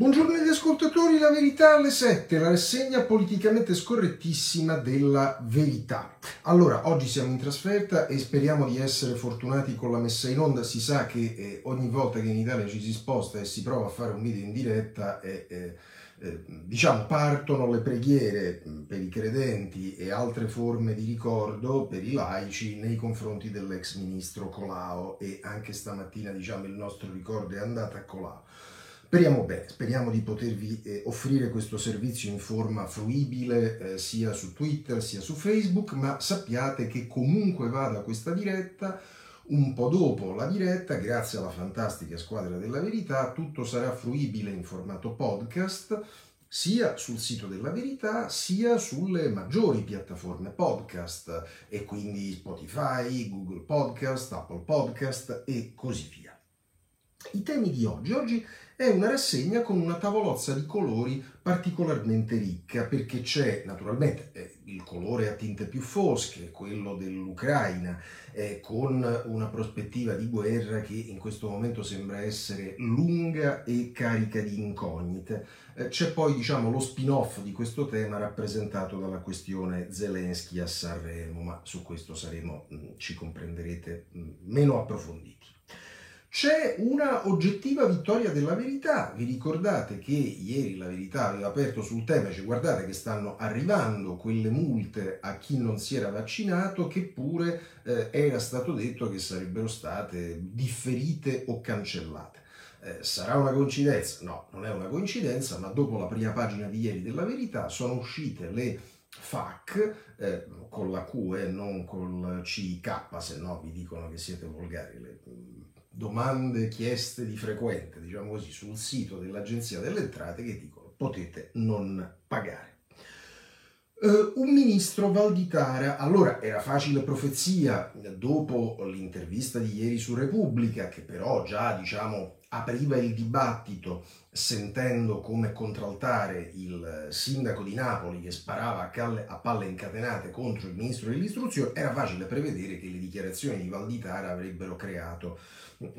Buongiorno agli ascoltatori, la verità alle 7, la rassegna politicamente scorrettissima della verità. Allora, oggi siamo in trasferta e speriamo di essere fortunati con la messa in onda. Si sa che eh, ogni volta che in Italia ci si sposta e si prova a fare un video in diretta, eh, eh, eh diciamo, partono le preghiere mm, per i credenti e altre forme di ricordo per i laici nei confronti dell'ex ministro Colao e anche stamattina, diciamo, il nostro ricordo è andato a Colao. Speriamo bene, speriamo di potervi eh, offrire questo servizio in forma fruibile eh, sia su Twitter sia su Facebook, ma sappiate che comunque vada questa diretta, un po' dopo la diretta, grazie alla fantastica squadra della verità, tutto sarà fruibile in formato podcast sia sul sito della verità sia sulle maggiori piattaforme podcast e quindi Spotify, Google Podcast, Apple Podcast e così via. I temi di oggi. Oggi è una rassegna con una tavolozza di colori particolarmente ricca perché c'è naturalmente eh, il colore a tinte più fosche, quello dell'Ucraina, eh, con una prospettiva di guerra che in questo momento sembra essere lunga e carica di incognite. Eh, c'è poi diciamo lo spin-off di questo tema rappresentato dalla questione Zelensky a Sanremo, ma su questo saremo, mh, mm, ci comprenderete, mh, mm, meno approfonditi. C'è una oggettiva vittoria della verità. Vi ricordate che ieri la verità aveva aperto sul tema, cioè guardate che stanno arrivando quelle multe a chi non si era vaccinato, che pure eh, era stato detto che sarebbero state differite o cancellate. Eh, sarà una coincidenza? No, non è una coincidenza, ma dopo la prima pagina di ieri della verità sono uscite le FAC eh, con la Q e non col CK, se no vi dicono che siete volgari. Le, domande chieste di frequente, diciamo così, sul sito dell'Agenzia delle Entrate che dicono potete non pagare. Uh, un ministro Valditara, allora era facile profezia dopo l'intervista di ieri su Repubblica, che però già diciamo apriva il dibattito sentendo come contraltare il sindaco di Napoli che sparava a, calle, a palle incatenate contro il ministro dell'istruzione, era facile prevedere che le dichiarazioni di Valditara avrebbero creato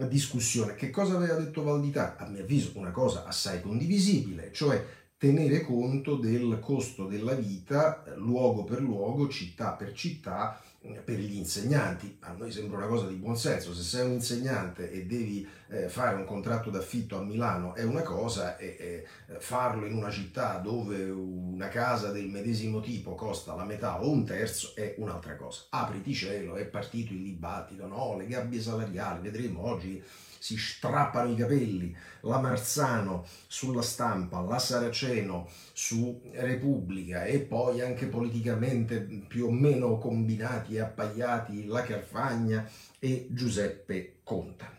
discussione. Che cosa aveva detto Valdità? A mio avviso una cosa assai condivisibile, cioè tenere conto del costo della vita luogo per luogo, città per città, per gli insegnanti. A noi sembra una cosa di buon senso, se sei un insegnante e devi eh, fare un contratto d'affitto a Milano è una cosa e, e farlo in una città dove una casa del medesimo tipo costa la metà o un terzo è un'altra cosa. Apriti cielo, è partito il dibattito, no, le gabbie salariali, vedremo oggi si strappano i capelli, la Marzano sulla stampa, la Saraceno su Repubblica e poi anche politicamente più o meno combinati e appaiati la Carfagna e Giuseppe Conta.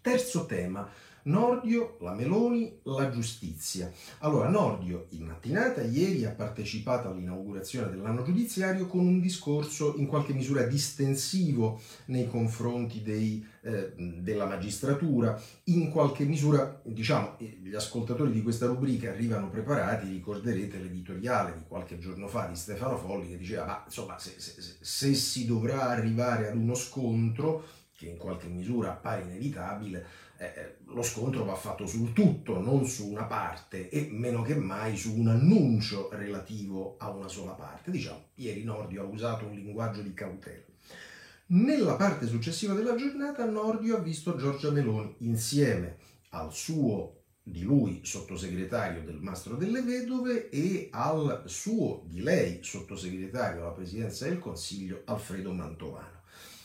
Terzo tema, Nordio, la Meloni, la giustizia. Allora, Nordio in mattinata ieri ha partecipato all'inaugurazione dell'anno giudiziario con un discorso in qualche misura distensivo nei confronti dei, eh, della magistratura. In qualche misura, diciamo, eh, gli ascoltatori di questa rubrica arrivano preparati, ricorderete l'editoriale di qualche giorno fa di Stefano Folli che diceva, ma insomma, se, se, se si dovrà arrivare ad uno scontro, che in qualche misura appare inevitabile, eh, lo scontro va fatto sul tutto, non su una parte e meno che mai su un annuncio relativo a una sola parte. Diciamo, ieri Nordio ha usato un linguaggio di cautela. Nella parte successiva della giornata Nordio ha visto Giorgia Meloni insieme al suo di lui sottosegretario del Mastro delle Vedove e al suo di lei sottosegretario alla Presidenza del Consiglio Alfredo Mantovano.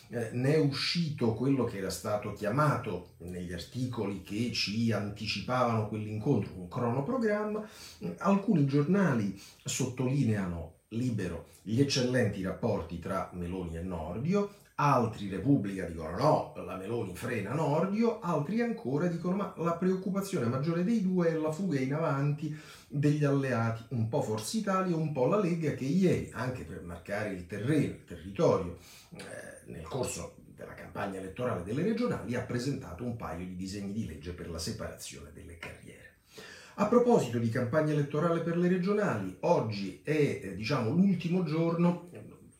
Eh, ne è uscito quello che era stato chiamato negli articoli che ci anticipavano quell'incontro, un cronoprogramma. Alcuni giornali sottolineano libero gli eccellenti rapporti tra Meloni e Nordio, altri Repubblica dicono no, la Meloni frena Nordio, altri ancora dicono ma la preoccupazione maggiore dei due è la fuga in avanti degli alleati, un po' Forza Italia, un po' la Lega che ieri, anche per marcare il terreno, il territorio, eh, nel corso della campagna elettorale delle regionali, ha presentato un paio di disegni di legge per la separazione delle carriere. A proposito di campagna elettorale per le regionali, oggi è eh, diciamo, l'ultimo giorno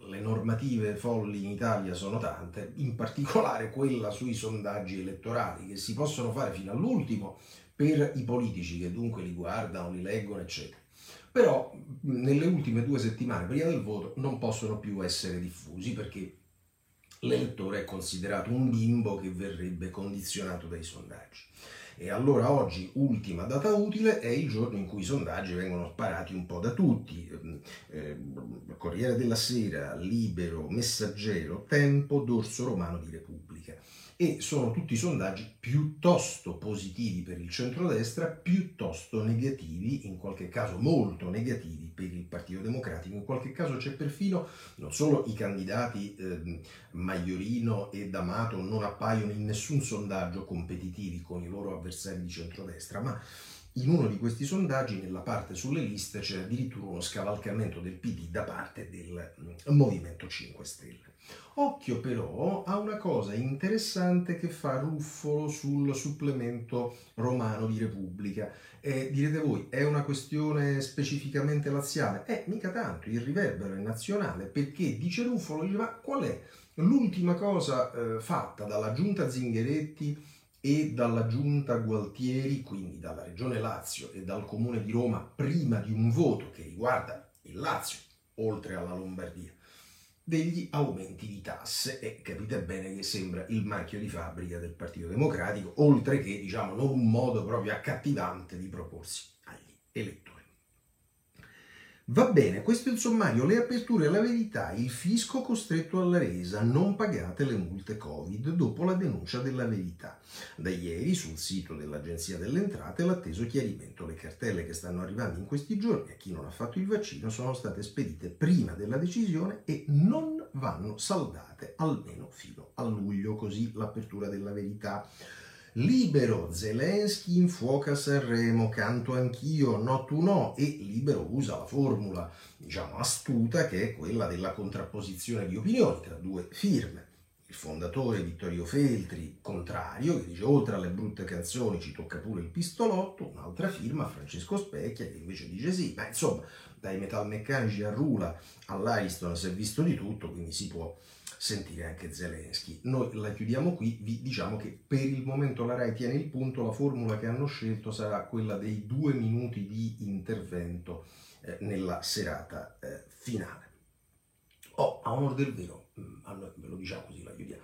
le normative folli in Italia sono tante, in particolare quella sui sondaggi elettorali che si possono fare fino all'ultimo per i politici che dunque li guardano, li leggono, eccetera. Però nelle ultime due settimane prima del voto non possono più essere diffusi perché l'elettore è considerato un bimbo che verrebbe condizionato dai sondaggi. E allora oggi, ultima data utile, è il giorno in cui i sondaggi vengono sparati un po' da tutti. Eh, Corriere della Sera, Libero, Messaggero, Tempo, Dorso Romano di Repubblica e sono tutti sondaggi piuttosto positivi per il centrodestra, piuttosto negativi, in qualche caso molto negativi per il Partito Democratico, in qualche caso c'è perfino non solo i candidati eh, Maiorino e D'Amato non appaiono in nessun sondaggio competitivi con i loro avversari di centrodestra, ma in uno di questi sondaggi, nella parte sulle liste, c'è addirittura uno scavalcamento del PD da parte del mm, Movimento 5 Stelle. Occhio però a una cosa interessante che fa Ruffolo sul supplemento romano di Repubblica. E direte voi, è una questione specificamente laziale? Eh, mica tanto, il riverbero è nazionale perché dice Ruffolo, ma qual è l'ultima cosa eh, fatta dalla giunta Zingaretti e dalla giunta Gualtieri, quindi dalla regione Lazio e dal comune di Roma, prima di un voto che riguarda il Lazio, oltre alla Lombardia? Degli aumenti di tasse e capite bene che sembra il marchio di fabbrica del Partito Democratico, oltre che diciamo non un modo proprio accattivante di proporsi agli elettori. Va bene, questo è il sommario, le aperture, la verità, il fisco costretto alla resa, non pagate le multe Covid dopo la denuncia della verità. Da ieri sul sito dell'Agenzia delle Entrate l'atteso chiarimento, le cartelle che stanno arrivando in questi giorni a chi non ha fatto il vaccino sono state spedite prima della decisione e non vanno saldate almeno fino a luglio, così l'apertura della verità. Libero, Zelensky infuoca Sanremo, canto anch'io, no tu no, e Libero usa la formula, diciamo, astuta che è quella della contrapposizione di opinioni tra due firme. Il fondatore Vittorio Feltri, contrario, che dice oltre alle brutte canzoni ci tocca pure il pistolotto, un'altra firma, Francesco Specchia, che invece dice sì, ma insomma, dai metalmeccanici a Rula all'Ariston si è visto di tutto, quindi si può sentire anche Zelensky. Noi la chiudiamo qui, vi diciamo che per il momento la RAI tiene il punto, la formula che hanno scelto sarà quella dei due minuti di intervento eh, nella serata eh, finale. Oh, a onore del vero, mm, a noi, ve lo diciamo così, la chiudiamo.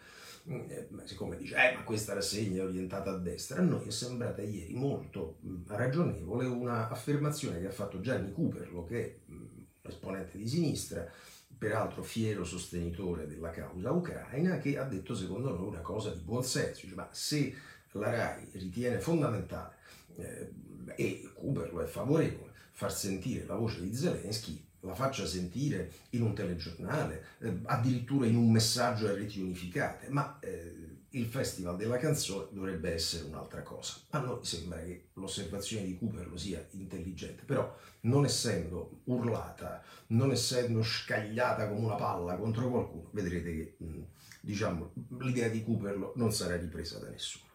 Mm, eh, siccome dice, eh, ma questa rassegna è orientata a destra, a noi è sembrata ieri molto mm, ragionevole una affermazione che ha fatto Gianni Cooperlo, che è mh, esponente di sinistra, peraltro fiero sostenitore della causa ucraina, che ha detto secondo noi una cosa di buon senso, dice, ma se la RAI ritiene fondamentale eh, e Cooper lo è favorevole far sentire la voce di Zelensky, la faccia sentire in un telegiornale, eh, addirittura in un messaggio a reti unificate, ma eh, il Festival della canzone dovrebbe essere un'altra cosa. A noi sembra che l'osservazione di Cooper lo sia intelligente, però non essendo urlata, non essendo scagliata come una palla contro qualcuno, vedrete che diciamo, l'idea di Cooper non sarà ripresa da nessuno.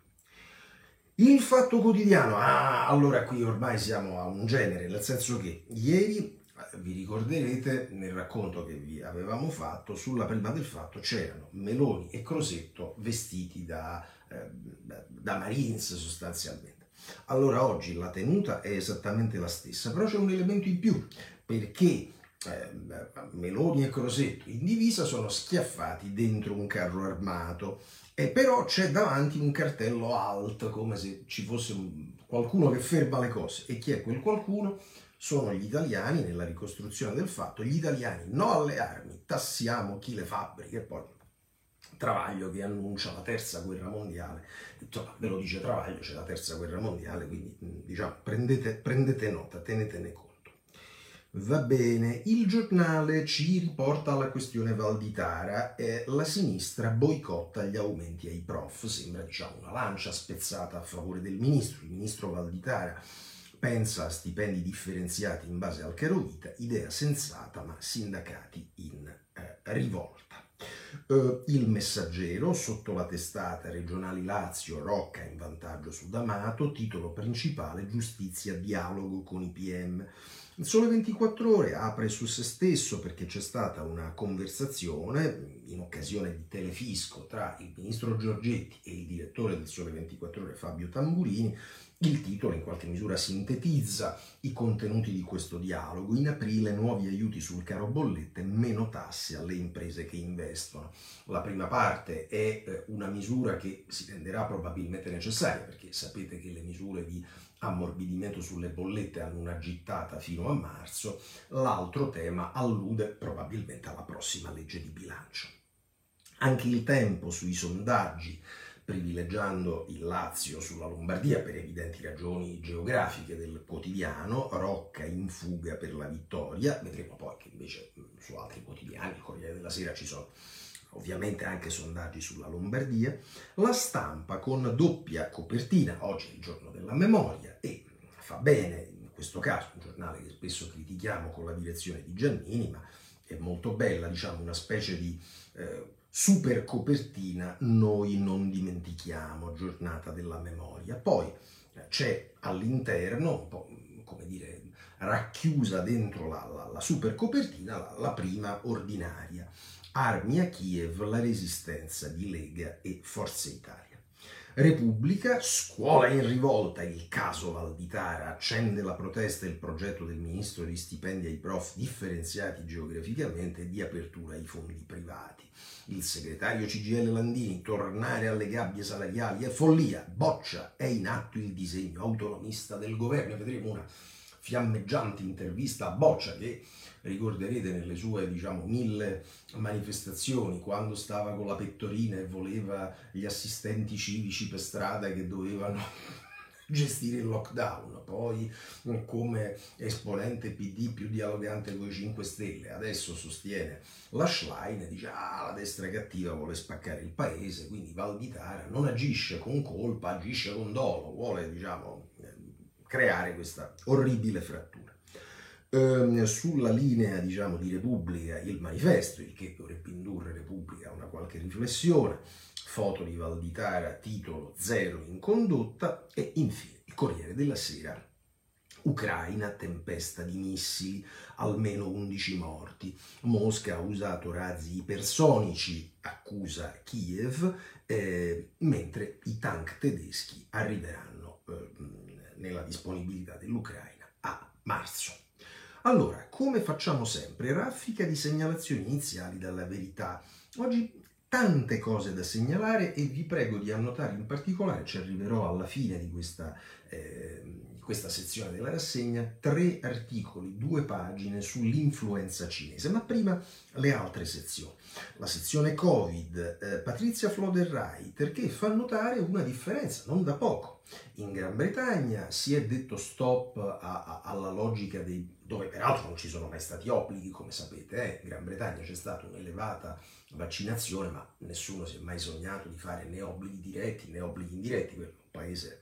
Il fatto quotidiano, ah, allora qui ormai siamo a un genere, nel senso che ieri vi ricorderete nel racconto che vi avevamo fatto, sulla prima del fatto c'erano Meloni e Crosetto vestiti da eh, da Marines sostanzialmente. Allora oggi la tenuta è esattamente la stessa, però c'è un elemento in più, perché eh, Meloni e Crosetto in divisa sono schiaffati dentro un carro armato e però c'è davanti un cartello alt, come se ci fosse un, qualcuno che ferma le cose. E chi è quel qualcuno? Sono gli italiani nella ricostruzione del fatto. Gli italiani no alle armi, tassiamo chi le fabbriche, poi Travaglio che annuncia la terza guerra mondiale, insomma ve lo dice Travaglio, c'è la terza guerra mondiale, quindi diciamo prendete, prendete nota, tenetene conto. Va bene, il giornale ci riporta alla questione Valditara e la sinistra boicotta gli aumenti ai prof, sembra diciamo una lancia spezzata a favore del ministro, il ministro Valditara pensa a stipendi differenziati in base al caro vita, idea sensata ma sindacati in eh, rivolta. Uh, il messaggero, sotto la testata regionali Lazio, Rocca in vantaggio su D'Amato, titolo principale Giustizia, dialogo con i PM. Il Sole 24 Ore apre su se stesso perché c'è stata una conversazione in occasione di Telefisco tra il ministro Giorgetti e il direttore del Sole 24 Ore Fabio Tamburini. Il titolo in qualche misura sintetizza i contenuti di questo dialogo. In aprile nuovi aiuti sul caro bollette, meno tasse alle imprese che investono. La prima parte è eh, una misura che si renderà probabilmente necessaria perché sapete che le misure di ammorbidimento sulle bollette hanno una gittata fino a marzo, l'altro tema allude probabilmente alla prossima legge di bilancio. Anche il tempo sui sondaggi, privilegiando il Lazio sulla Lombardia per evidenti ragioni geografiche del quotidiano, Rocca in fuga per la vittoria, vedremo poi che invece su altri quotidiani, il Corriere della Sera, ci sono ovviamente anche sondaggi sulla Lombardia, la stampa con doppia copertina, oggi è il giorno della memoria e fa bene in questo caso, un giornale che spesso critichiamo con la direzione di Giannini, ma è molto bella, diciamo una specie di eh, super copertina, noi non dimentichiamo, giornata della memoria. Poi eh, c'è all'interno, un po' come dire, racchiusa dentro la, la, la super copertina, la, la prima ordinaria armi a Kiev la resistenza di Lega e Forza Italia. Repubblica, scuola in rivolta, il caso Valditara, accende la protesta e il progetto del ministro di stipendi ai prof differenziati geograficamente e di apertura ai fondi privati. Il segretario CGL Landini, tornare alle gabbie salariali è follia, boccia, è in atto il disegno autonomista del governo. Vedremo una fiammeggiante intervista a Boccia che ricorderete nelle sue diciamo mille manifestazioni quando stava con la pettorina e voleva gli assistenti civici per strada che dovevano gestire il lockdown, poi come esponente PD più dialogante con i 5 Stelle, adesso sostiene la Schlein e dice ah la destra cattiva vuole spaccare il paese, quindi Valditara non agisce con colpa, agisce con dolo, vuole diciamo creare questa orribile frattura. Ehm, sulla linea diciamo, di Repubblica il manifesto, il che dovrebbe indurre Repubblica a una qualche riflessione, foto di Valditara, titolo Zero in condotta e infine il Corriere della Sera Ucraina, tempesta di missili, almeno 11 morti. Mosca ha usato razzi ipersonici, accusa Kiev, eh, mentre i tank tedeschi arriveranno eh, nella disponibilità dell'Ucraina a marzo. Allora, come facciamo sempre, raffica di segnalazioni iniziali dalla verità. Oggi tante cose da segnalare e vi prego di annotare in particolare, ci arriverò alla fine di questa, eh, questa sezione della rassegna, tre articoli, due pagine sull'influenza cinese, ma prima le altre sezioni. La sezione Covid, eh, Patrizia Floder-Reiter, che fa notare una differenza, non da poco. In Gran Bretagna si è detto stop a, a, alla logica dei dove peraltro non ci sono mai stati obblighi, come sapete, eh? in Gran Bretagna c'è stata un'elevata vaccinazione, ma nessuno si è mai sognato di fare né obblighi diretti né obblighi indiretti, quello è un paese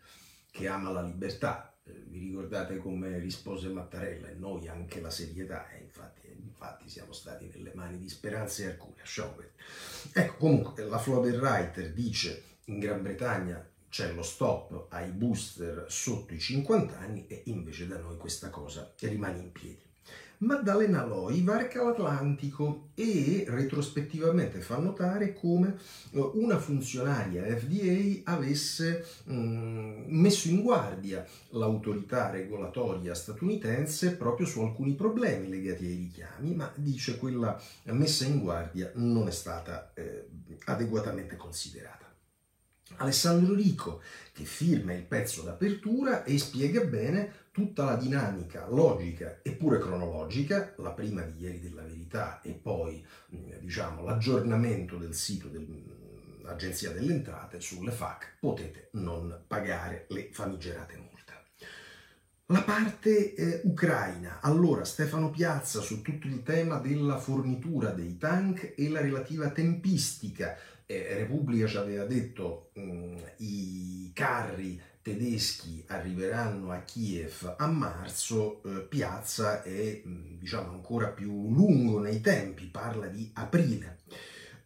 che ama la libertà. Eh, vi ricordate come rispose Mattarella e noi anche la serietà, e infatti, infatti siamo stati nelle mani di Speranza e Arcuri, lasciamo perdere. Ecco, comunque la Floder Writer dice in Gran Bretagna c'è lo stop ai booster sotto i 50 anni e invece da noi questa cosa rimane in piedi. Maddalena Loi varca l'Atlantico e retrospettivamente fa notare come eh, una funzionaria FDA avesse mh, messo in guardia l'autorità regolatoria statunitense proprio su alcuni problemi legati ai richiami, ma dice quella messa in guardia non è stata eh, adeguatamente considerata. Alessandro Rico che firma il pezzo d'apertura e spiega bene tutta la dinamica logica e pure cronologica, la prima di ieri della verità e poi diciamo, l'aggiornamento del sito dell'Agenzia delle Entrate sulle FAC, potete non pagare le famigerate multe. La parte eh, ucraina. Allora, Stefano Piazza su tutto il tema della fornitura dei tank e la relativa tempistica eh, Repubblica ci aveva detto mh, mm, i carri tedeschi arriveranno a Kiev a marzo, eh, Piazza è mh, mm, diciamo ancora più lungo nei tempi, parla di aprile.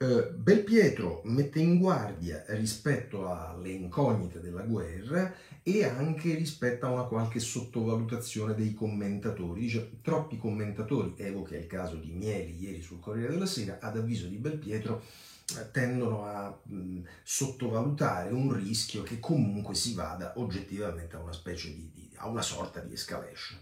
Eh, Belpietro mette in guardia rispetto alle incognite della guerra e anche rispetto a una qualche sottovalutazione dei commentatori. Dice troppi commentatori, evoca il caso di Mieli ieri sul Corriere della Sera, ad avviso di Belpietro tendono a mh, sottovalutare un rischio che comunque si vada oggettivamente a una specie di, di a una sorta di escalation.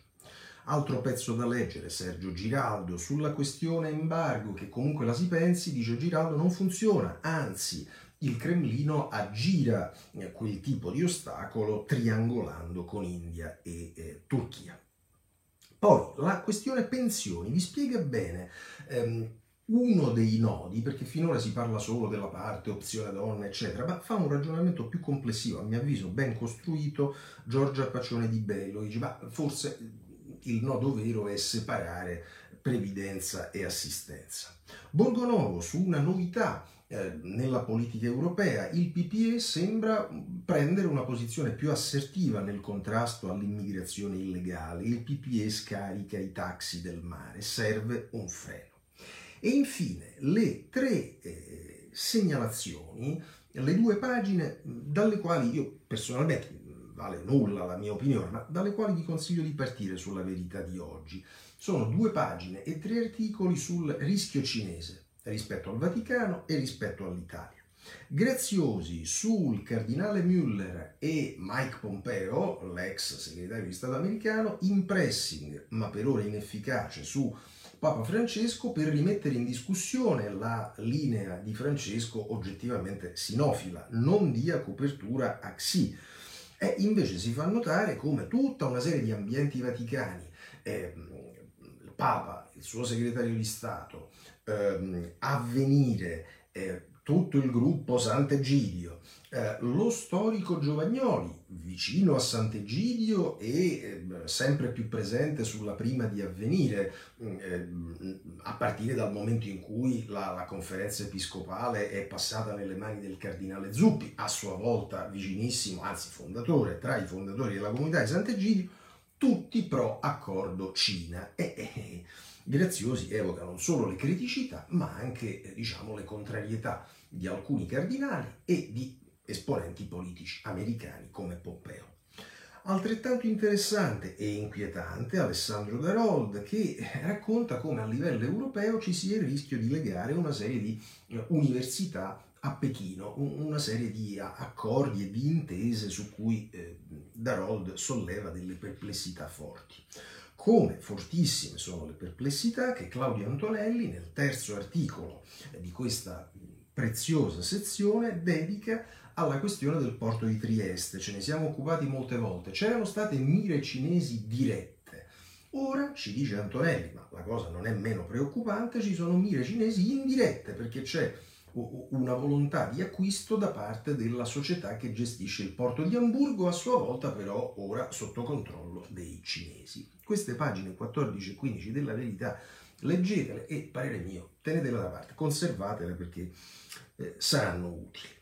Altro pezzo da leggere, Sergio Giraldo, sulla questione embargo, che comunque la si pensi, dice Giraldo, non funziona, anzi il Cremlino aggira eh, quel tipo di ostacolo triangolando con India e eh, Turchia. Poi la questione pensioni vi spiega bene ehm, uno dei nodi, perché finora si parla solo della parte opzione donna, eccetera, ma fa un ragionamento più complessivo, a mio avviso ben costruito, Giorgia Pacione di Bello, dice, ma forse il nodo vero è separare previdenza e assistenza. Borgonovo, su una novità eh, nella politica europea, il PPE sembra prendere una posizione più assertiva nel contrasto all'immigrazione illegale, il PPE scarica i taxi del mare, serve un freno. E infine le tre eh, segnalazioni, le due pagine dalle quali io personalmente, vale nulla la mia opinione, ma dalle quali vi consiglio di partire sulla verità di oggi. Sono due pagine e tre articoli sul rischio cinese rispetto al Vaticano e rispetto all'Italia. Graziosi sul cardinale Müller e Mike Pompeo, l'ex segretario di Stato americano, in pressing, ma per ora inefficace, su Papa Francesco per rimettere in discussione la linea di Francesco oggettivamente sinofila, non dia copertura a Xi. E invece si fa notare come tutta una serie di ambienti vaticani, eh, il Papa, il suo segretario di Stato, eh, avvenire, eh, tutto il gruppo Sant'Egidio, eh, lo storico Giovagnoli, vicino a Sant'Egidio e eh, sempre più presente sulla prima di avvenire, mm, eh, a partire dal momento in cui la, la, conferenza episcopale è passata nelle mani del cardinale Zuppi, a sua volta vicinissimo, anzi fondatore, tra i fondatori della comunità di Sant'Egidio, tutti pro accordo Cina. E, Graziosi evoca non solo le criticità, ma anche eh, diciamo, le contrarietà di alcuni cardinali e di esponenti politici americani come Pompeo. Altrettanto interessante e inquietante Alessandro Darold che racconta come a livello europeo ci sia il rischio di legare una serie di eh, università a Pechino, una serie di accordi e di intese su cui eh, Darold solleva delle perplessità forti. Come fortissime sono le perplessità che Claudio Antonelli nel terzo articolo di questa preziosa sezione dedica alla questione del porto di Trieste. Ce ne siamo occupati molte volte. C'erano state mire cinesi dirette. Ora, ci dice Antonelli, ma la cosa non è meno preoccupante, ci sono mire cinesi indirette perché c'è una volontà di acquisto da parte della società che gestisce il porto di Amburgo, a sua volta però ora sotto controllo dei cinesi. Queste pagine 14 e 15 della verità leggetele e, parere mio, tenetele da parte, conservatele perché eh, saranno utili.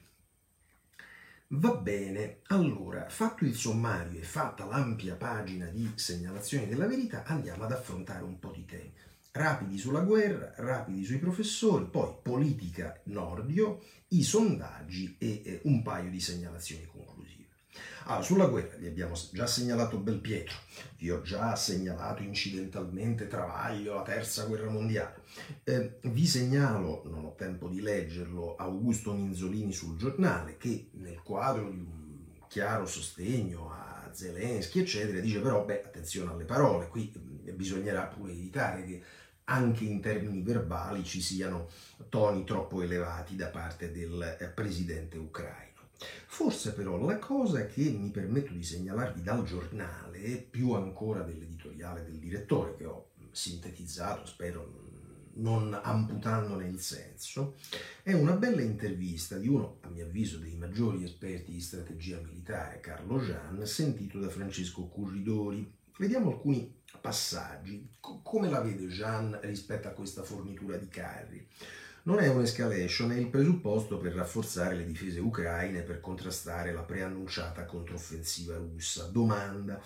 Va bene, allora, fatto il sommario e fatta l'ampia pagina di segnalazioni della verità, andiamo ad affrontare un po' di temi. Rapidi sulla guerra, rapidi sui professori, poi politica nordio, i sondaggi e eh, un paio di segnalazioni conclusive. Allora, sulla guerra vi abbiamo già segnalato Belpietro, vi ho già segnalato incidentalmente Travaglio, la terza guerra mondiale. Eh, vi segnalo, non ho tempo di leggerlo, Augusto Minzolini sul giornale che nel quadro di un chiaro sostegno a Zelensky, eccetera, dice però, beh, attenzione alle parole, qui bisognerà pure evitare che anche in termini verbali ci siano toni troppo elevati da parte del eh, presidente ucraino. Forse però la cosa che mi permetto di segnalarvi dal giornale, più ancora dell'editoriale del direttore che ho sintetizzato, spero non amputandone il senso, è una bella intervista di uno, a mio avviso, dei maggiori esperti di strategia militare, Carlo Jean, sentito da Francesco Curridori. Vediamo alcuni passaggi. Come la vede Jean rispetto a questa fornitura di carri? Non è un'escalation, è il presupposto per rafforzare le difese ucraine per contrastare la preannunciata controffensiva russa. Domanda.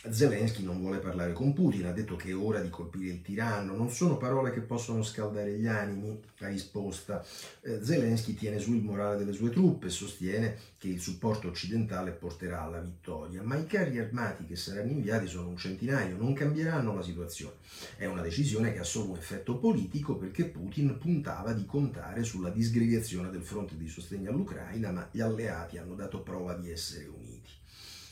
Zelensky non vuole parlare con Putin, ha detto che è ora di colpire il tiranno. Non sono parole che possono scaldare gli animi? La risposta. Eh, Zelensky tiene su il morale delle sue truppe e sostiene che il supporto occidentale porterà alla vittoria, ma i carri armati che saranno inviati sono un centinaio, non cambieranno la situazione. È una decisione che ha solo un effetto politico perché Putin puntava di contare sulla disgregazione del fronte di sostegno all'Ucraina, ma gli alleati hanno dato prova di essere uniti.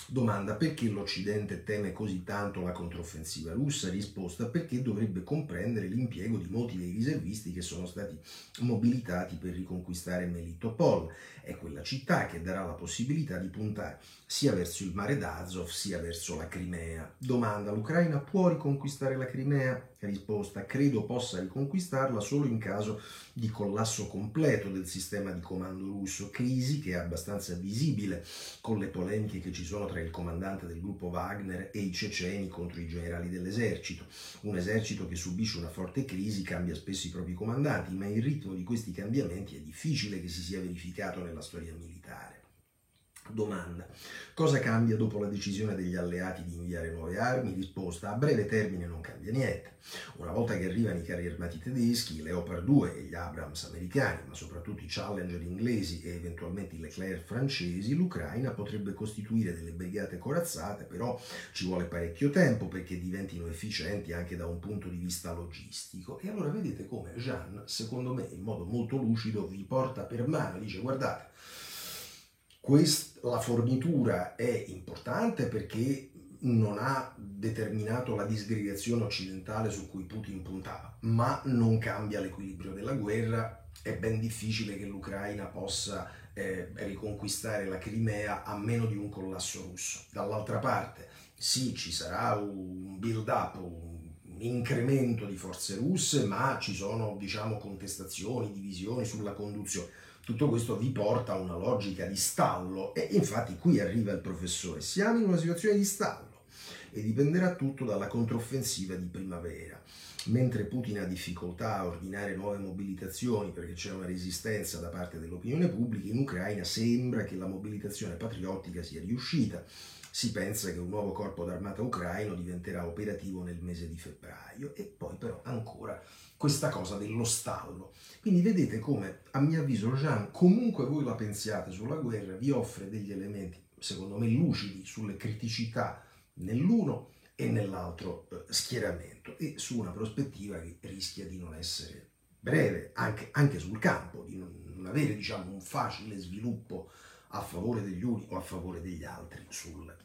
Domanda perché l'Occidente teme così tanto la controffensiva russa? Risposta perché dovrebbe comprendere l'impiego di molti dei riservisti che sono stati mobilitati per riconquistare Melitopol. È quella città che darà la possibilità di puntare sia verso il mare d'Azov sia verso la Crimea. Domanda: l'Ucraina può riconquistare la Crimea? Risposta: credo possa riconquistarla solo in caso di collasso completo del sistema di comando russo, crisi che è abbastanza visibile con le polemiche che ci sono tra il comandante del gruppo Wagner e i ceceni contro i generali dell'esercito. Un esercito che subisce una forte crisi cambia spesso i propri comandanti, ma il ritmo di questi cambiamenti è difficile che si sia verificato nella storia militare. Domanda. Cosa cambia dopo la decisione degli alleati di inviare nuove armi? Risposta. A breve termine non cambia niente. Una volta che arrivano i carri armati tedeschi, i Leopard 2 e gli Abrams americani, ma soprattutto i Challenger inglesi e eventualmente i Leclerc francesi, l'Ucraina potrebbe costituire delle brigate corazzate, però ci vuole parecchio tempo perché diventino efficienti anche da un punto di vista logistico. E allora vedete come Jean, secondo me, in modo molto lucido, vi porta per mano, dice guardate, quest, la fornitura è importante perché non ha determinato la disgregazione occidentale su cui Putin puntava, ma non cambia l'equilibrio della guerra. È ben difficile che l'Ucraina possa eh, riconquistare la Crimea a meno di un collasso russo. Dall'altra parte, sì, ci sarà un build-up, un, incremento di forze russe, ma ci sono, diciamo, contestazioni, divisioni sulla conduzione tutto questo vi porta a una logica di stallo e infatti qui arriva il professore. Siamo in una situazione di stallo e dipenderà tutto dalla controffensiva di primavera. Mentre Putin ha difficoltà a ordinare nuove mobilitazioni perché c'è una resistenza da parte dell'opinione pubblica, in Ucraina sembra che la mobilitazione patriottica sia riuscita. Si pensa che un nuovo corpo d'armata ucraino diventerà operativo nel mese di febbraio e poi però ancora questa cosa dello stallo. Quindi vedete come, a mio avviso, Jean, comunque voi la pensiate sulla guerra, vi offre degli elementi, secondo me, lucidi sulle criticità nell'uno e nell'altro eh, schieramento e su una prospettiva che rischia di non essere breve, anche, anche sul campo, di non, avere diciamo, un facile sviluppo a favore degli uni o a favore degli altri sul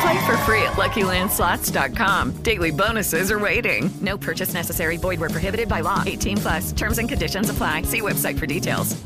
Play for free at LuckyLandSlots.com. Daily bonuses are waiting. No purchase necessary. Void where prohibited by law. 18 plus. Terms and conditions apply. See website for details.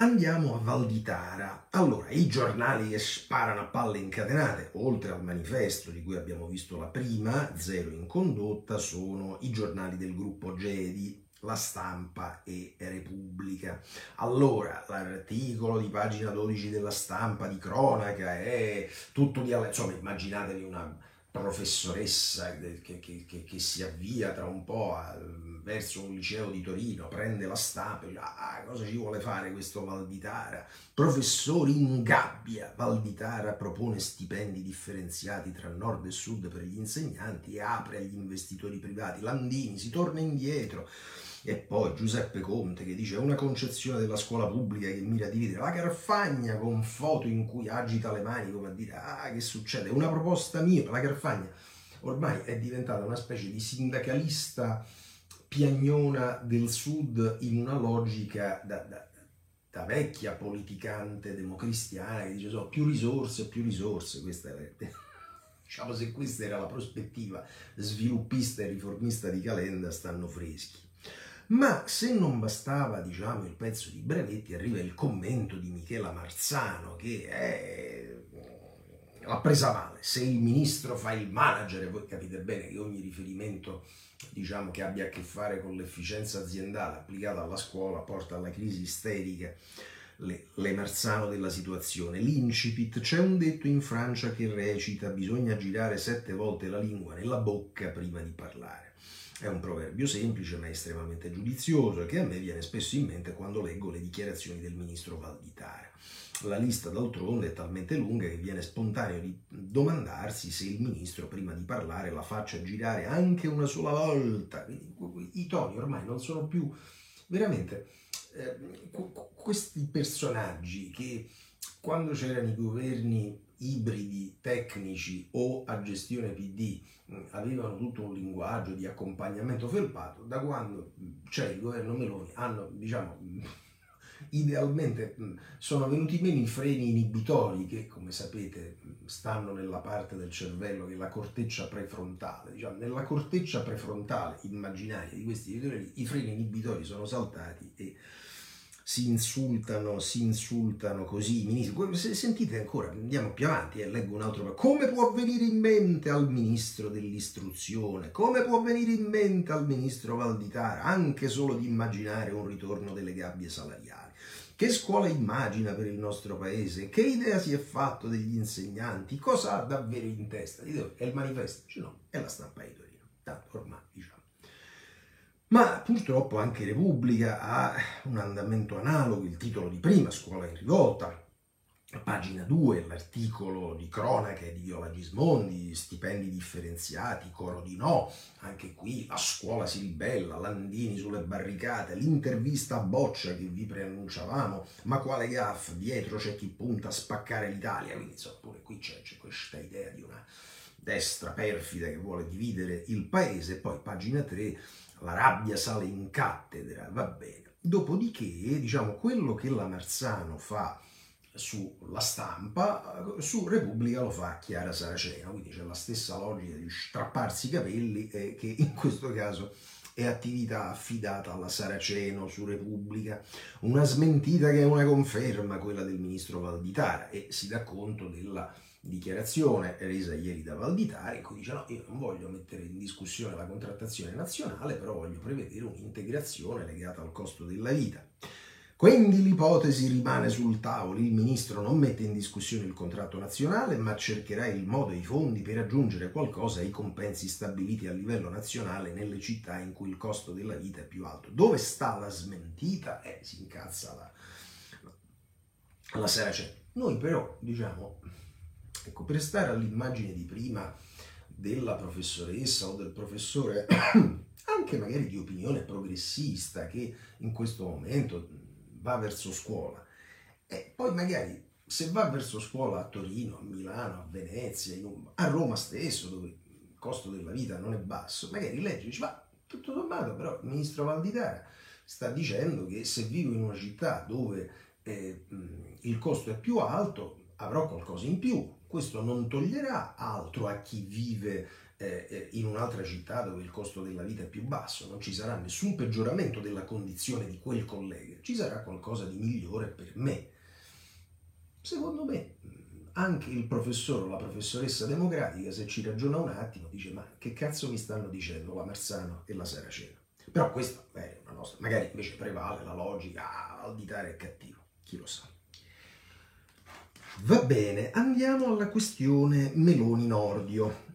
Andiamo a Val di Tara. Allora, i giornali che sparano a palle incatenate, oltre al manifesto di cui abbiamo visto la prima, Zero in condotta, sono i giornali del gruppo Gedi, la stampa e Repubblica. Allora, l'articolo di pagina 12 della stampa di cronaca è tutto di insomma, immaginatevi una professoressa che, che, che, che, si avvia tra un po' a, verso un liceo di Torino, prende la stampa e dice ah, cosa ci vuole fare questo Valditara? Professori in gabbia, Valditara propone stipendi differenziati tra nord e sud per gli insegnanti e apre agli investitori privati, Landini si torna indietro, e poi Giuseppe Conte che dice una concezione della scuola pubblica che mira a dividere la Carfagna con foto in cui agita le mani come a dire ah che succede, una proposta mia, la Carfagna ormai è diventata una specie di sindacalista piagnona del sud in una logica da, da, da vecchia politicante democristiana che dice so, più risorse, più risorse, questa è diciamo se questa era la prospettiva sviluppista e riformista di Calenda stanno freschi. Ma se non bastava, diciamo, il pezzo di Brevetti, arriva il commento di Michela Marzano che è... l'ha presa male. Se il ministro fa il manager, e voi capite bene che ogni riferimento diciamo, che abbia a che fare con l'efficienza aziendale applicata alla scuola porta alla crisi isterica le, le Marzano della situazione. L'incipit, c'è un detto in Francia che recita bisogna girare sette volte la lingua nella bocca prima di parlare. È un proverbio semplice ma estremamente giudizioso che a me viene spesso in mente quando leggo le dichiarazioni del ministro Valditara. La lista d'altronde è talmente lunga che viene spontaneo di domandarsi se il ministro prima di parlare la faccia girare anche una sola volta. I toni ormai non sono più veramente eh, questi personaggi che quando c'erano i governi ibridi tecnici o a gestione PD avevano tutto un linguaggio di accompagnamento felpato, da quando c'è il governo Meloni hanno, diciamo, idealmente sono venuti meno i freni inibitori che, come sapete, stanno nella parte del cervello che è la corteccia prefrontale. Diciamo, nella corteccia prefrontale immaginaria di questi i freni inibitori sono saltati e si insultano, si insultano così, ministri. Se sentite ancora, andiamo più avanti e eh, leggo un altro. Come può venire in mente al ministro dell'istruzione, come può venire in mente al ministro Valditara, anche solo di immaginare un ritorno delle gabbie salariali? Che scuola immagina per il nostro paese? Che idea si è fatto degli insegnanti? Cosa ha davvero in testa? È il manifesto? Cioè no, è la stampa di Torino. Tanto ormai diciamo. Ma purtroppo anche Repubblica ha un andamento analogo, il titolo di prima, Scuola in rivolta, pagina 2, l'articolo di cronache di Viola Gismondi, stipendi differenziati, coro di no, anche qui la scuola si ribella, Landini sulle barricate, l'intervista a Boccia che vi preannunciavamo, ma quale gaff, dietro c'è chi punta a spaccare l'Italia, quindi insomma pure qui c'è, c'è questa idea di una destra perfida che vuole dividere il paese, poi pagina 3 la rabbia sale in cattedra, va bene. Dopodiché, diciamo, quello che la Marzano fa sulla stampa, su Repubblica lo fa Chiara Saraceno, quindi c'è la stessa logica di strapparsi i capelli eh, che in questo caso è attività affidata alla Saraceno su Repubblica, una smentita che è una conferma, quella del ministro Valditara, e si dà conto della dichiarazione resa ieri da Valditari in cui dice no, io non voglio mettere in discussione la contrattazione nazionale, però voglio prevedere un'integrazione legata al costo della vita. Quindi l'ipotesi rimane sul tavolo, il ministro non mette in discussione il contratto nazionale, ma cercherà il modo e i fondi per aggiungere qualcosa ai compensi stabiliti a livello nazionale nelle città in cui il costo della vita è più alto. Dove sta la smentita? Eh, si incazza la, la sera c'è. Noi però, diciamo, Ecco, per stare all'immagine di prima della professoressa o del professore, anche magari di opinione progressista che in questo momento va verso scuola, e poi magari se va verso scuola a Torino, a Milano, a Venezia, a Roma stesso, dove il costo della vita non è basso, magari legge e dice, ma tutto sommato però il ministro Valditara sta dicendo che se vivo in una città dove eh, il costo è più alto, avrò qualcosa in più, questo non toglierà altro a chi vive eh, eh, in un'altra città dove il costo della vita è più basso, non ci sarà nessun peggioramento della condizione di quel collega, ci sarà qualcosa di migliore per me. Secondo me anche il professore o la professoressa democratica, se ci ragiona un attimo, dice ma che cazzo mi stanno dicendo la Marsano e la Saraceno? Però questa è una nostra, magari invece prevale la logica, ah, auditare è cattivo, chi lo sa. Va bene, andiamo alla questione Meloni Nordio.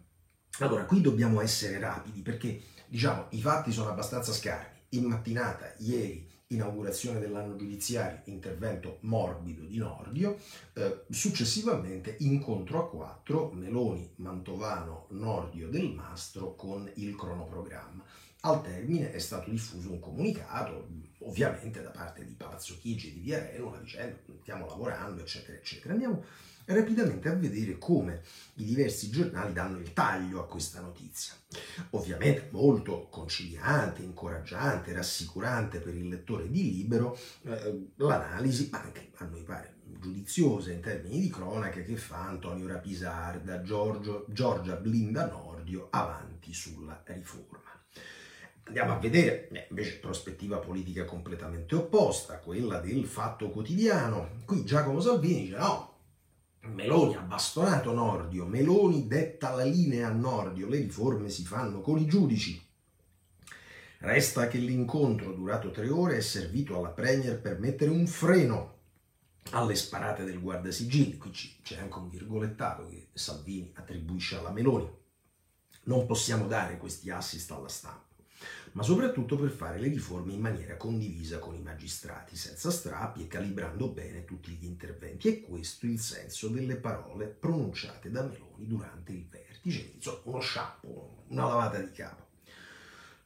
Allora, qui dobbiamo essere rapidi perché, diciamo, i fatti sono abbastanza scarni. In mattinata, ieri, inaugurazione dell'anno giudiziario, intervento morbido di Nordio, eh, successivamente incontro a quattro, Meloni, Mantovano, Nordio del Mastro con il cronoprogramma. Al termine è stato diffuso un comunicato, ovviamente da parte di Palazzo Chigi e di Viarello, dicendo stiamo lavorando, eccetera, eccetera. Andiamo rapidamente a vedere come i diversi giornali danno il taglio a questa notizia. Ovviamente molto conciliante, incoraggiante, rassicurante per il lettore di Libero eh, l'analisi, anche a noi pare giudiziosa in termini di cronaca, che fa Antonio Rapisarda, Giorgio, Giorgia Blinda Nordio avanti sulla riforma. Andiamo a vedere eh, invece prospettiva politica completamente opposta, quella del fatto quotidiano. Qui Giacomo Salvini dice no, Meloni ha bastonato Nordio, Meloni detta la linea a Nordio, le riforme si fanno con i giudici. Resta che l'incontro durato tre ore è servito alla Premier per mettere un freno alle sparate del guardasigilli. Qui c'è anche un virgolettato che Salvini attribuisce alla Meloni. Non possiamo dare questi assist alla stampa ma soprattutto per fare le riforme in maniera condivisa con i magistrati, senza strappi e calibrando bene tutti gli interventi. E questo è il senso delle parole pronunciate da Meloni durante il vertice, insomma uno sciappo, una lavata di capo.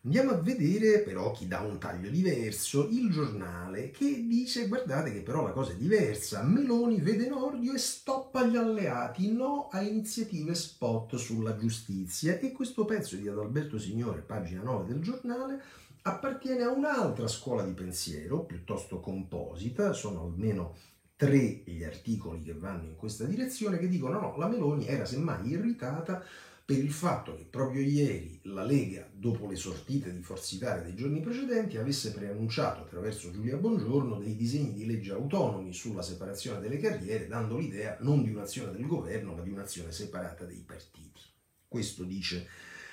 Andiamo a vedere però chi dà un taglio diverso, il giornale che dice guardate che però la cosa è diversa, Meloni vede Nordio e stoppa gli alleati, no a iniziative spot sulla giustizia. E questo pezzo di Adalberto Signore, pagina 9 del giornale, appartiene a un'altra scuola di pensiero piuttosto composita, sono almeno tre gli articoli che vanno in questa direzione che dicono no, la Meloni era semmai irritata per il fatto che proprio ieri la Lega, dopo le sortite di Forza Italia dei giorni precedenti, avesse preannunciato attraverso Giulia Bongiorno dei disegni di legge autonomi sulla separazione delle carriere, dando l'idea non di un'azione del governo, ma di un'azione separata dei partiti. Questo dice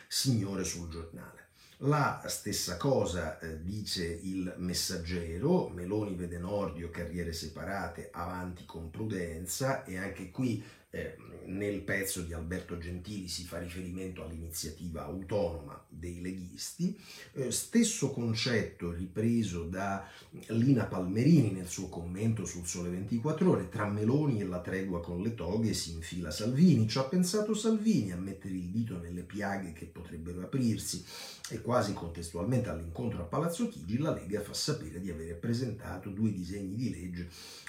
Signore sul giornale. La stessa cosa eh, dice il messaggero, Meloni vede Nordio, carriere separate, avanti con prudenza e anche qui eh, nel pezzo di Alberto Gentili si fa riferimento all'iniziativa autonoma dei leghisti, eh, stesso concetto ripreso da Lina Palmerini nel suo commento sul Sole 24 ore, tra Meloni e la tregua con le toghe si infila Salvini, ci ha pensato Salvini a mettere il dito nelle piaghe che potrebbero aprirsi e quasi contestualmente all'incontro a Palazzo Chigi la Lega fa sapere di aver presentato due disegni di legge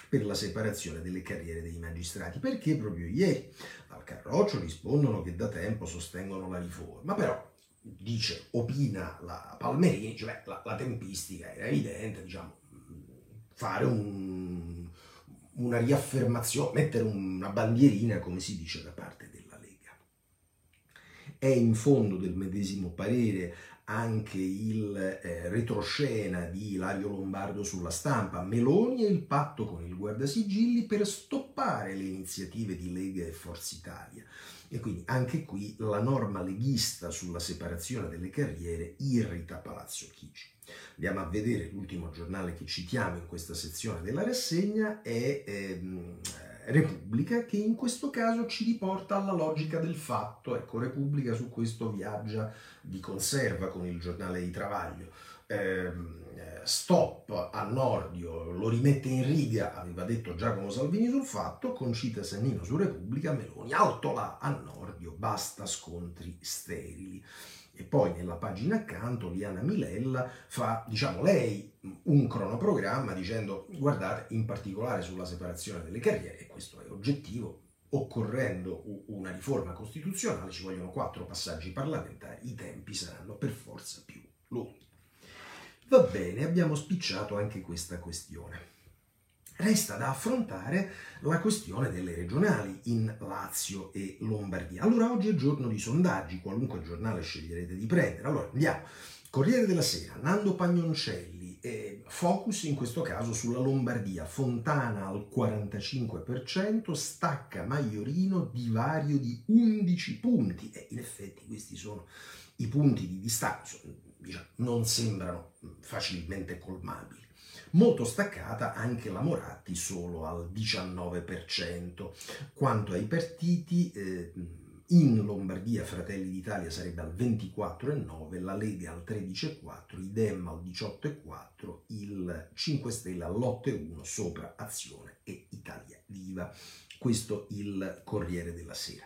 per la separazione delle carriere dei magistrati, perché proprio ieri al Carroccio rispondono che da tempo sostengono la riforma, però dice, opina la Palmerini, cioè la, la tempistica era evidente, diciamo, fare un, una riaffermazione, mettere una bandierina, come si dice da parte della Lega. È in fondo del medesimo parere anche il eh, retroscena di Ilario Lombardo sulla stampa, Meloni e il patto con il guardasigilli per stoppare le iniziative di Lega e Forza Italia. E quindi anche qui la norma leghista sulla separazione delle carriere irrita Palazzo Chigi. Andiamo a vedere l'ultimo giornale che citiamo in questa sezione della rassegna, è ehm, Repubblica che in questo caso ci riporta alla logica del fatto. Ecco, Repubblica su questo viaggia di conserva con il giornale di Travaglio. Ehm, stop a Nordio, lo rimette in riga, aveva detto Giacomo Salvini sul fatto, concita Sannino su Repubblica, Meloni, alto là a Nordio, basta scontri sterili. E poi nella pagina accanto Liana Milella fa, diciamo, lei un cronoprogramma dicendo guardate in particolare sulla separazione delle carriere, e questo è oggettivo, occorrendo una riforma costituzionale ci vogliono quattro passaggi parlamentari, i tempi saranno per forza più lunghi. Va bene, abbiamo spicciato anche questa questione. Resta da affrontare la questione delle regionali in Lazio e Lombardia. Allora oggi è giorno di sondaggi, qualunque giornale sceglierete di prendere. Allora andiamo. Corriere della Sera, Nando Pagnoncelli, eh, focus in questo caso sulla Lombardia, Fontana al 45%, stacca Maiorino, divario di 11 punti e in effetti questi sono i punti di distacco, diciamo, non sembrano facilmente colmabili. Molto staccata anche la Moratti, solo al 19%. Quanto ai partiti, eh, in Lombardia Fratelli d'Italia sarebbe al 24,9, la Lega al 13,4, i Dem al 18,4, il 5 Stelle all'8,1 sopra Azione e Italia Viva. Questo il Corriere della Sera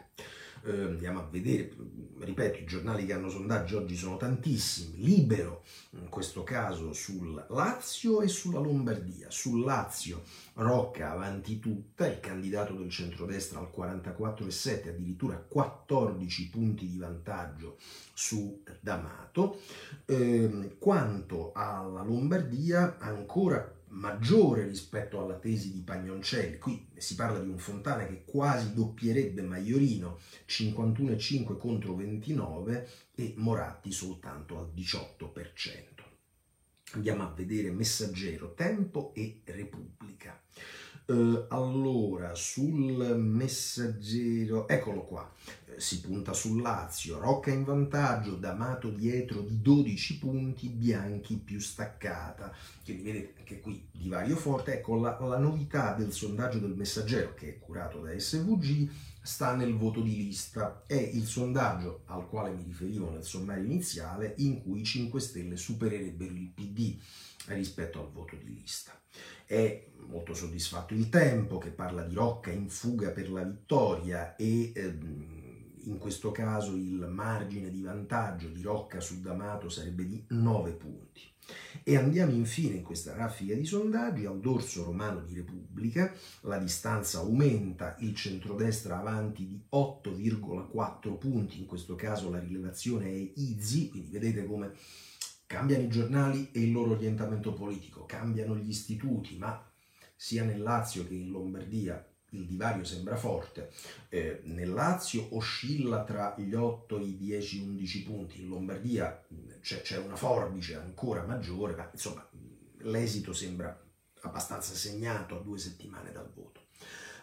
eh, andiamo a vedere, ripeto, i giornali che hanno sondaggi oggi sono tantissimi, libero in questo caso sul Lazio e sulla Lombardia. Sul Lazio Rocca avanti tutta, il candidato del centrodestra al 44,7, addirittura 14 punti di vantaggio su D'Amato. Eh, quanto alla Lombardia, ancora maggiore rispetto alla tesi di Pagnoncelli. Qui si parla di un Fontana che quasi doppierebbe Maiorino 51,5 contro 29 e Moratti soltanto al 18%. Andiamo a vedere Messaggero, Tempo e Repubblica. Uh, allora, sul messaggero, eccolo qua, uh, si punta sul Lazio, Rocca in vantaggio, D'Amato dietro di 12 punti, Bianchi più staccata. Quindi vedete anche qui divario forte. Ecco, la, la novità del sondaggio del messaggero, che è curato da SVG, sta nel voto di lista. È il sondaggio al quale mi riferivo nel sommario iniziale, in cui i 5 Stelle supererebbero il PD rispetto al voto di lista. È molto soddisfatto il tempo che parla di Rocca in fuga per la vittoria e ehm, in questo caso il margine di vantaggio di Rocca su D'Amato sarebbe di 9 punti. E andiamo infine in questa raffica di sondaggi al dorso romano di Repubblica, la distanza aumenta, il centrodestra avanti di 8,4 punti, in questo caso la rilevazione è easy, quindi vedete come cambiano i giornali e il loro orientamento politico, cambiano gli istituti, ma sia nel Lazio che in Lombardia il divario sembra forte. Eh, nel Lazio oscilla tra gli 8 e i 10-11 punti, in Lombardia c'è, c'è, una forbice ancora maggiore, ma insomma l'esito sembra abbastanza segnato a due settimane dal voto.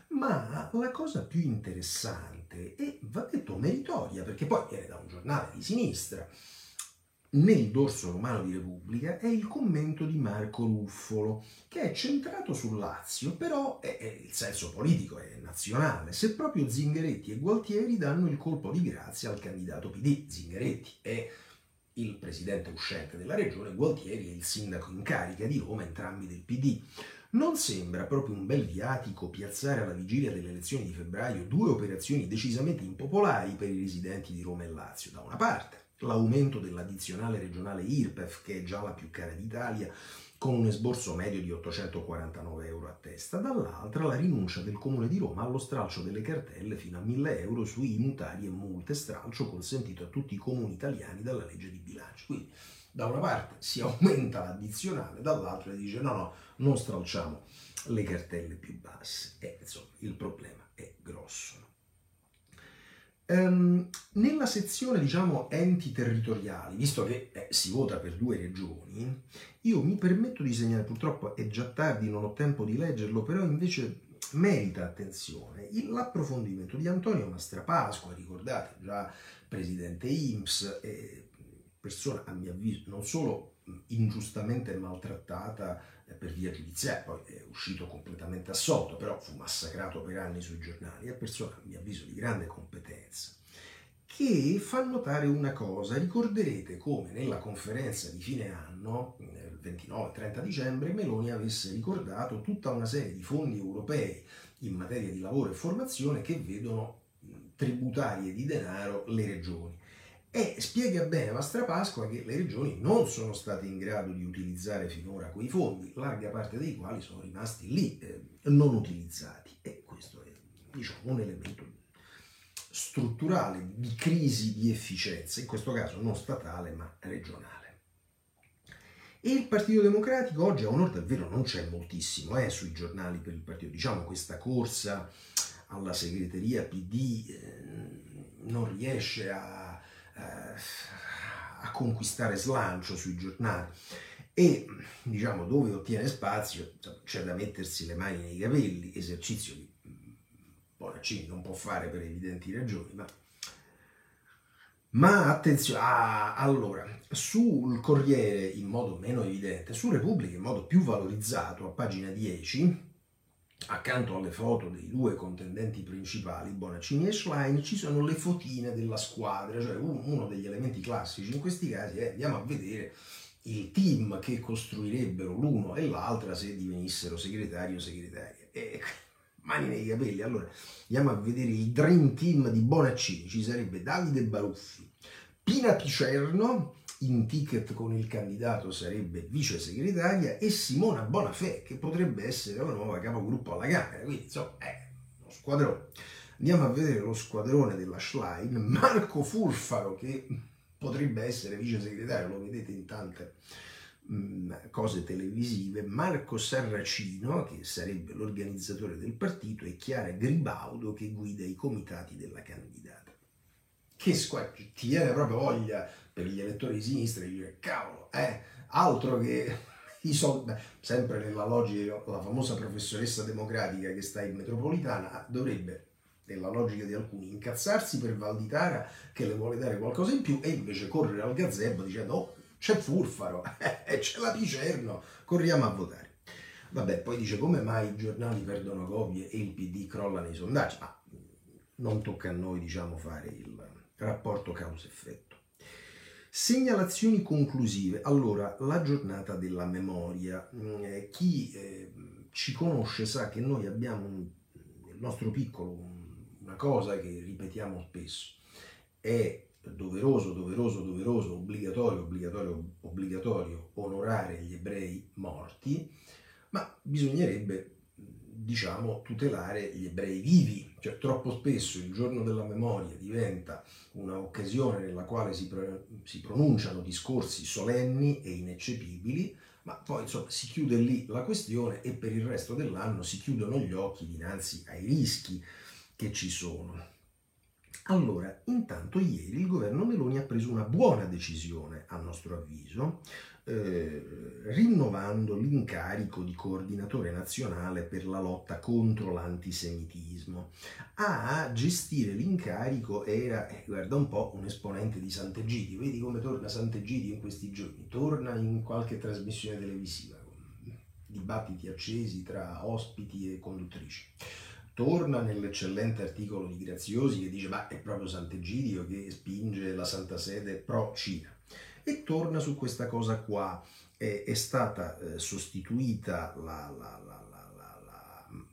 Ma la cosa più interessante e va detto meritoria, perché poi viene da un giornale di sinistra, nel dorso romano di Repubblica è il commento di Marco Ruffolo, che è centrato sul Lazio, però è, è, il senso politico è nazionale. Se proprio Zingaretti e Gualtieri danno il colpo di grazia al candidato PD, Zingaretti è il presidente uscente della regione, Gualtieri è il sindaco in carica di Roma, entrambi del PD. Non sembra proprio un bel viatico piazzare alla vigilia delle elezioni di febbraio due operazioni decisamente impopolari per i residenti di Roma e Lazio. Da una parte, l'aumento dell'addizionale regionale IRPEF, che è già la più cara d'Italia, con un esborso medio di 849 euro a testa, dall'altra la rinuncia del Comune di Roma allo stralcio delle cartelle fino a 1000 euro sui mutari e multe, stralcio consentito a tutti i comuni italiani dalla legge di bilancio. Quindi da una parte si aumenta l'addizionale, dall'altra dice no, no, non stralciamo le cartelle più basse. E insomma il problema è grosso. Um, nella sezione, diciamo, enti territoriali, visto che eh, si vota per due regioni, io mi permetto di segnare, purtroppo è già tardi, non ho tempo di leggerlo, però invece merita attenzione l'approfondimento di Antonio Mastrapasqua, ricordate, già presidente IMSS, eh, persona a mio avviso non solo ingiustamente maltrattata per via giudiziaria, poi è uscito completamente assolto, però fu massacrato per anni sui giornali, è persona, a mio avviso, di grande competenza, che fa notare una cosa, ricorderete come nella conferenza di fine anno, il 29-30 dicembre, Meloni avesse ricordato tutta una serie di fondi europei in materia di lavoro e formazione che vedono tributarie di denaro le regioni e spiega bene Mastra Pasqua che le regioni non sono state in grado di utilizzare finora quei fondi, larga parte dei quali sono rimasti lì eh, non utilizzati e questo è diciamo, un elemento strutturale di crisi di efficienza, in questo caso non statale ma regionale. E il Partito Democratico oggi a onore del vero non c'è moltissimo eh, sui giornali per il partito, diciamo questa corsa alla segreteria PD eh, non riesce a a conquistare slancio sui giornali. E diciamo dove ottiene spazio c'è da mettersi le mani nei capelli, esercizio che Bonaccini non può fare per evidenti ragioni, ma, ma attenzione, ah, allora, sul Corriere in modo meno evidente, su Repubblica in modo più valorizzato, a pagina 10, accanto alle foto dei due contendenti principali, Bonaccini e Schlein, ci sono le fotine della squadra, cioè uno degli elementi classici in questi casi è andiamo a vedere il team che costruirebbero l'uno e l'altra se divenissero segretario o segretaria. E mani nei capelli. Allora, andiamo a vedere il dream team di Bonaccini. Ci sarebbe Davide Baruffi, Pina Picerno, in ticket con il candidato sarebbe vice segretaria, e Simona Bonafè, che potrebbe essere la nuova capogruppo alla Camera. Quindi, insomma, è uno squadrone. Andiamo a vedere lo squadrone della Schlein, Marco Furfaro, che potrebbe essere vice segretario, lo vedete in tante mh, cose televisive, Marco Sarracino, che sarebbe l'organizzatore del partito, e Chiara Gribaudo, che guida i comitati della candidata. Che squadra, ti viene proprio voglia per gli elettori di sinistra di dire, cavolo, eh, altro che i soldi, sempre nella logica, la famosa professoressa democratica che sta in metropolitana, dovrebbe nella logica di alcuni, incazzarsi per Valditara che le vuole dare qualcosa in più e invece correre al gazebo dicendo oh, c'è Furfaro, e c'è la Picerno, corriamo a votare. Vabbè, poi dice come mai i giornali perdono copie e il PD crolla nei sondaggi, ma non tocca a noi diciamo fare il rapporto causa-effetto. Segnalazioni conclusive. Allora, la giornata della memoria. Mm, eh, chi eh, ci conosce sa che noi abbiamo nel nostro piccolo una cosa che ripetiamo spesso, è doveroso, doveroso, doveroso, obbligatorio, obbligatorio, obbligatorio onorare gli ebrei morti, ma bisognerebbe, diciamo, tutelare gli ebrei vivi. Cioè, troppo spesso il giorno della memoria diventa un'occasione nella quale si, pro- si pronunciano discorsi solenni e ineccepibili, ma poi insomma si chiude lì la questione e per il resto dell'anno si chiudono gli occhi dinanzi ai rischi che ci sono. Allora, intanto ieri il governo Meloni ha preso una buona decisione, a nostro avviso, eh, rinnovando l'incarico di coordinatore nazionale per la lotta contro l'antisemitismo. A gestire l'incarico era, eh, guarda un po', un esponente di Sant'Egidio. Vedi come torna Sant'Egidio in questi giorni? Torna in qualche trasmissione televisiva, dibattiti accesi tra ospiti e conduttrici torna nell'eccellente articolo di Graziosi che dice ma è proprio Sant'Egidio che spinge la Santa Sede pro Cina e torna su questa cosa qua. È, è stata eh, sostituita la, la, la, la,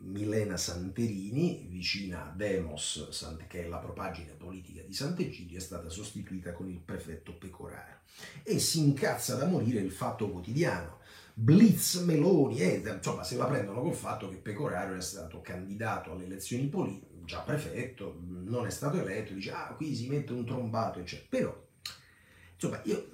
Milena Santerini vicina a Demos che è la propagine politica di Sant'Egidio è stata sostituita con il prefetto Pecoraro. E si incazza da morire il fatto quotidiano. Blitz Meloni, eh, insomma se la prendono col fatto che Pecoraro è stato candidato alle elezioni politiche, già prefetto, non è stato eletto, dice ah qui si mette un trombato, eccetera. Però, insomma, io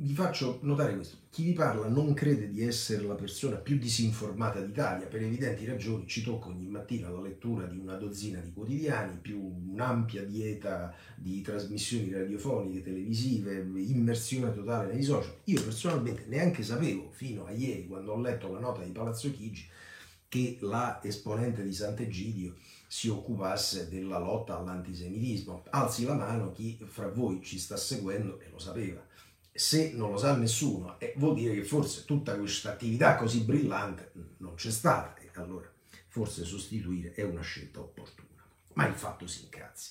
vi faccio notare questo, chi vi parla non crede di essere la persona più disinformata d'Italia, per evidenti ragioni ci tocca ogni mattina la lettura di una dozzina di quotidiani, più un'ampia dieta di trasmissioni radiofoniche, televisive, immersione totale nei social. Io personalmente neanche sapevo fino a ieri, quando ho letto la nota di Palazzo Chigi, che la esponente di Sant'Egidio si occupasse della lotta all'antisemitismo. Alzi la mano chi fra voi ci sta seguendo e lo sapeva se non lo sa nessuno, eh, vuol dire che forse tutta questa attività così brillante non c'è stata e allora forse sostituire è una scelta opportuna. Ma il fatto si incazza.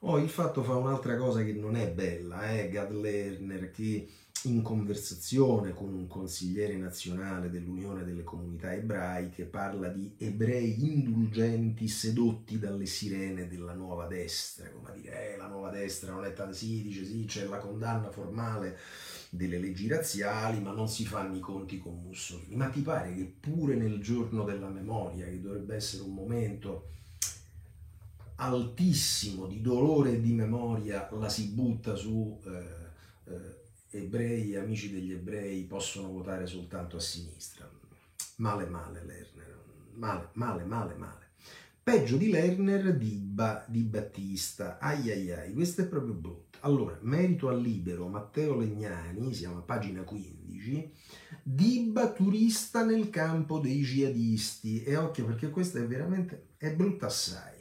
Oh, il fatto fa un'altra cosa che non è bella, eh? Gad Lerner che in conversazione con un consigliere nazionale dell'Unione delle Comunità Ebraiche parla di ebrei indulgenti sedotti dalle sirene della nuova destra, come a dire, eh, la nuova destra non è tanto, sì, dice sì, c'è la condanna formale delle leggi razziali, ma non si fanno i conti con Mussolini. Ma ti pare che pure nel giorno della memoria, che dovrebbe essere un momento altissimo di dolore e di memoria, la si butta su... Eh, eh, ebrei, amici degli ebrei possono votare soltanto a sinistra. Male, male Lerner, male, male, male, male. Peggio di Lerner, Dibba, Di Battista, ai ai ai, questo è proprio brutto. Allora, merito al libero, Matteo Legnani, siamo a pagina 15, Dibba turista nel campo dei jihadisti, e occhio perché questa è veramente, è brutta assai.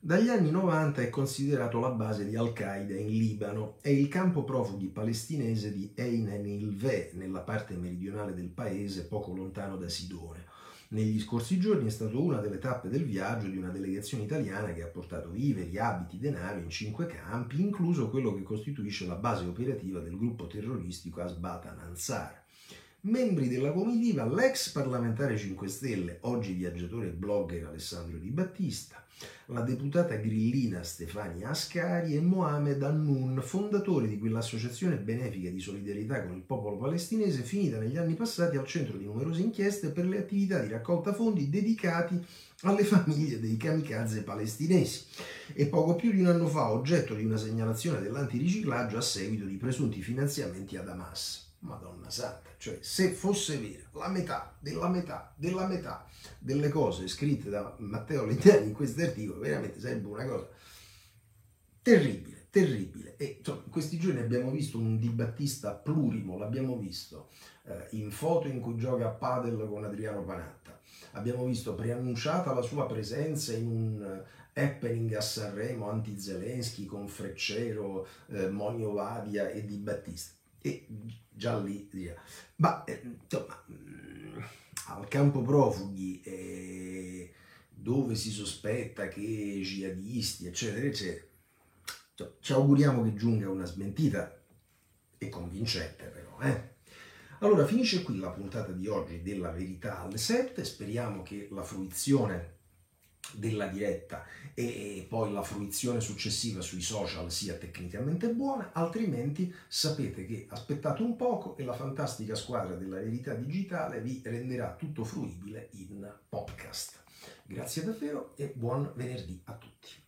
Dagli anni 90 è considerato la base di Al-Qaeda in Libano e il campo profughi palestinese di Ein el-Ve, nella parte meridionale del paese, poco lontano da Sidone. negli scorsi giorni è stata una delle tappe del viaggio di una delegazione italiana che ha portato viveri, abiti, denaro in cinque campi, incluso quello che costituisce la base operativa del gruppo terroristico Asbata Ansar. Membri della comitiva l'ex parlamentare 5 Stelle, oggi viaggiatore e blogger Alessandro Di Battista, la deputata grillina Stefania Ascari e Mohamed Annun, fondatore di quell'associazione benefica di solidarietà con il popolo palestinese finita negli anni passati al centro di numerose inchieste per le attività di raccolta fondi dedicati alle famiglie dei kamikaze palestinesi e poco più di un anno fa oggetto di una segnalazione dell'antiriciclaggio a seguito di presunti finanziamenti ad Hamas. Madonna santa, cioè se fosse vera la metà della metà della metà delle cose scritte da Matteo Lettiani in questo articolo, veramente sarebbe una cosa terribile, terribile. E insomma, in questi giorni abbiamo visto un dibattista plurimo, l'abbiamo visto eh, in foto in cui gioca a padel con Adriano Panatta, abbiamo visto preannunciata la sua presenza in un happening a Sanremo anti-Zelensky con Freccero, eh, Monio Vadia e Di Battista e già lì ma eh, insomma mm, al campo profughi eh, dove si sospetta che jihadisti eccetera eccetera insomma, ci auguriamo che giunga una smentita e convincente però eh. allora finisce qui la puntata di oggi della verità alle 7 speriamo che la fruizione della diretta e poi la fruizione successiva sui social sia tecnicamente buona, altrimenti sapete che aspettate un poco e la fantastica squadra della verità digitale vi renderà tutto fruibile in podcast. Grazie davvero e buon venerdì a tutti.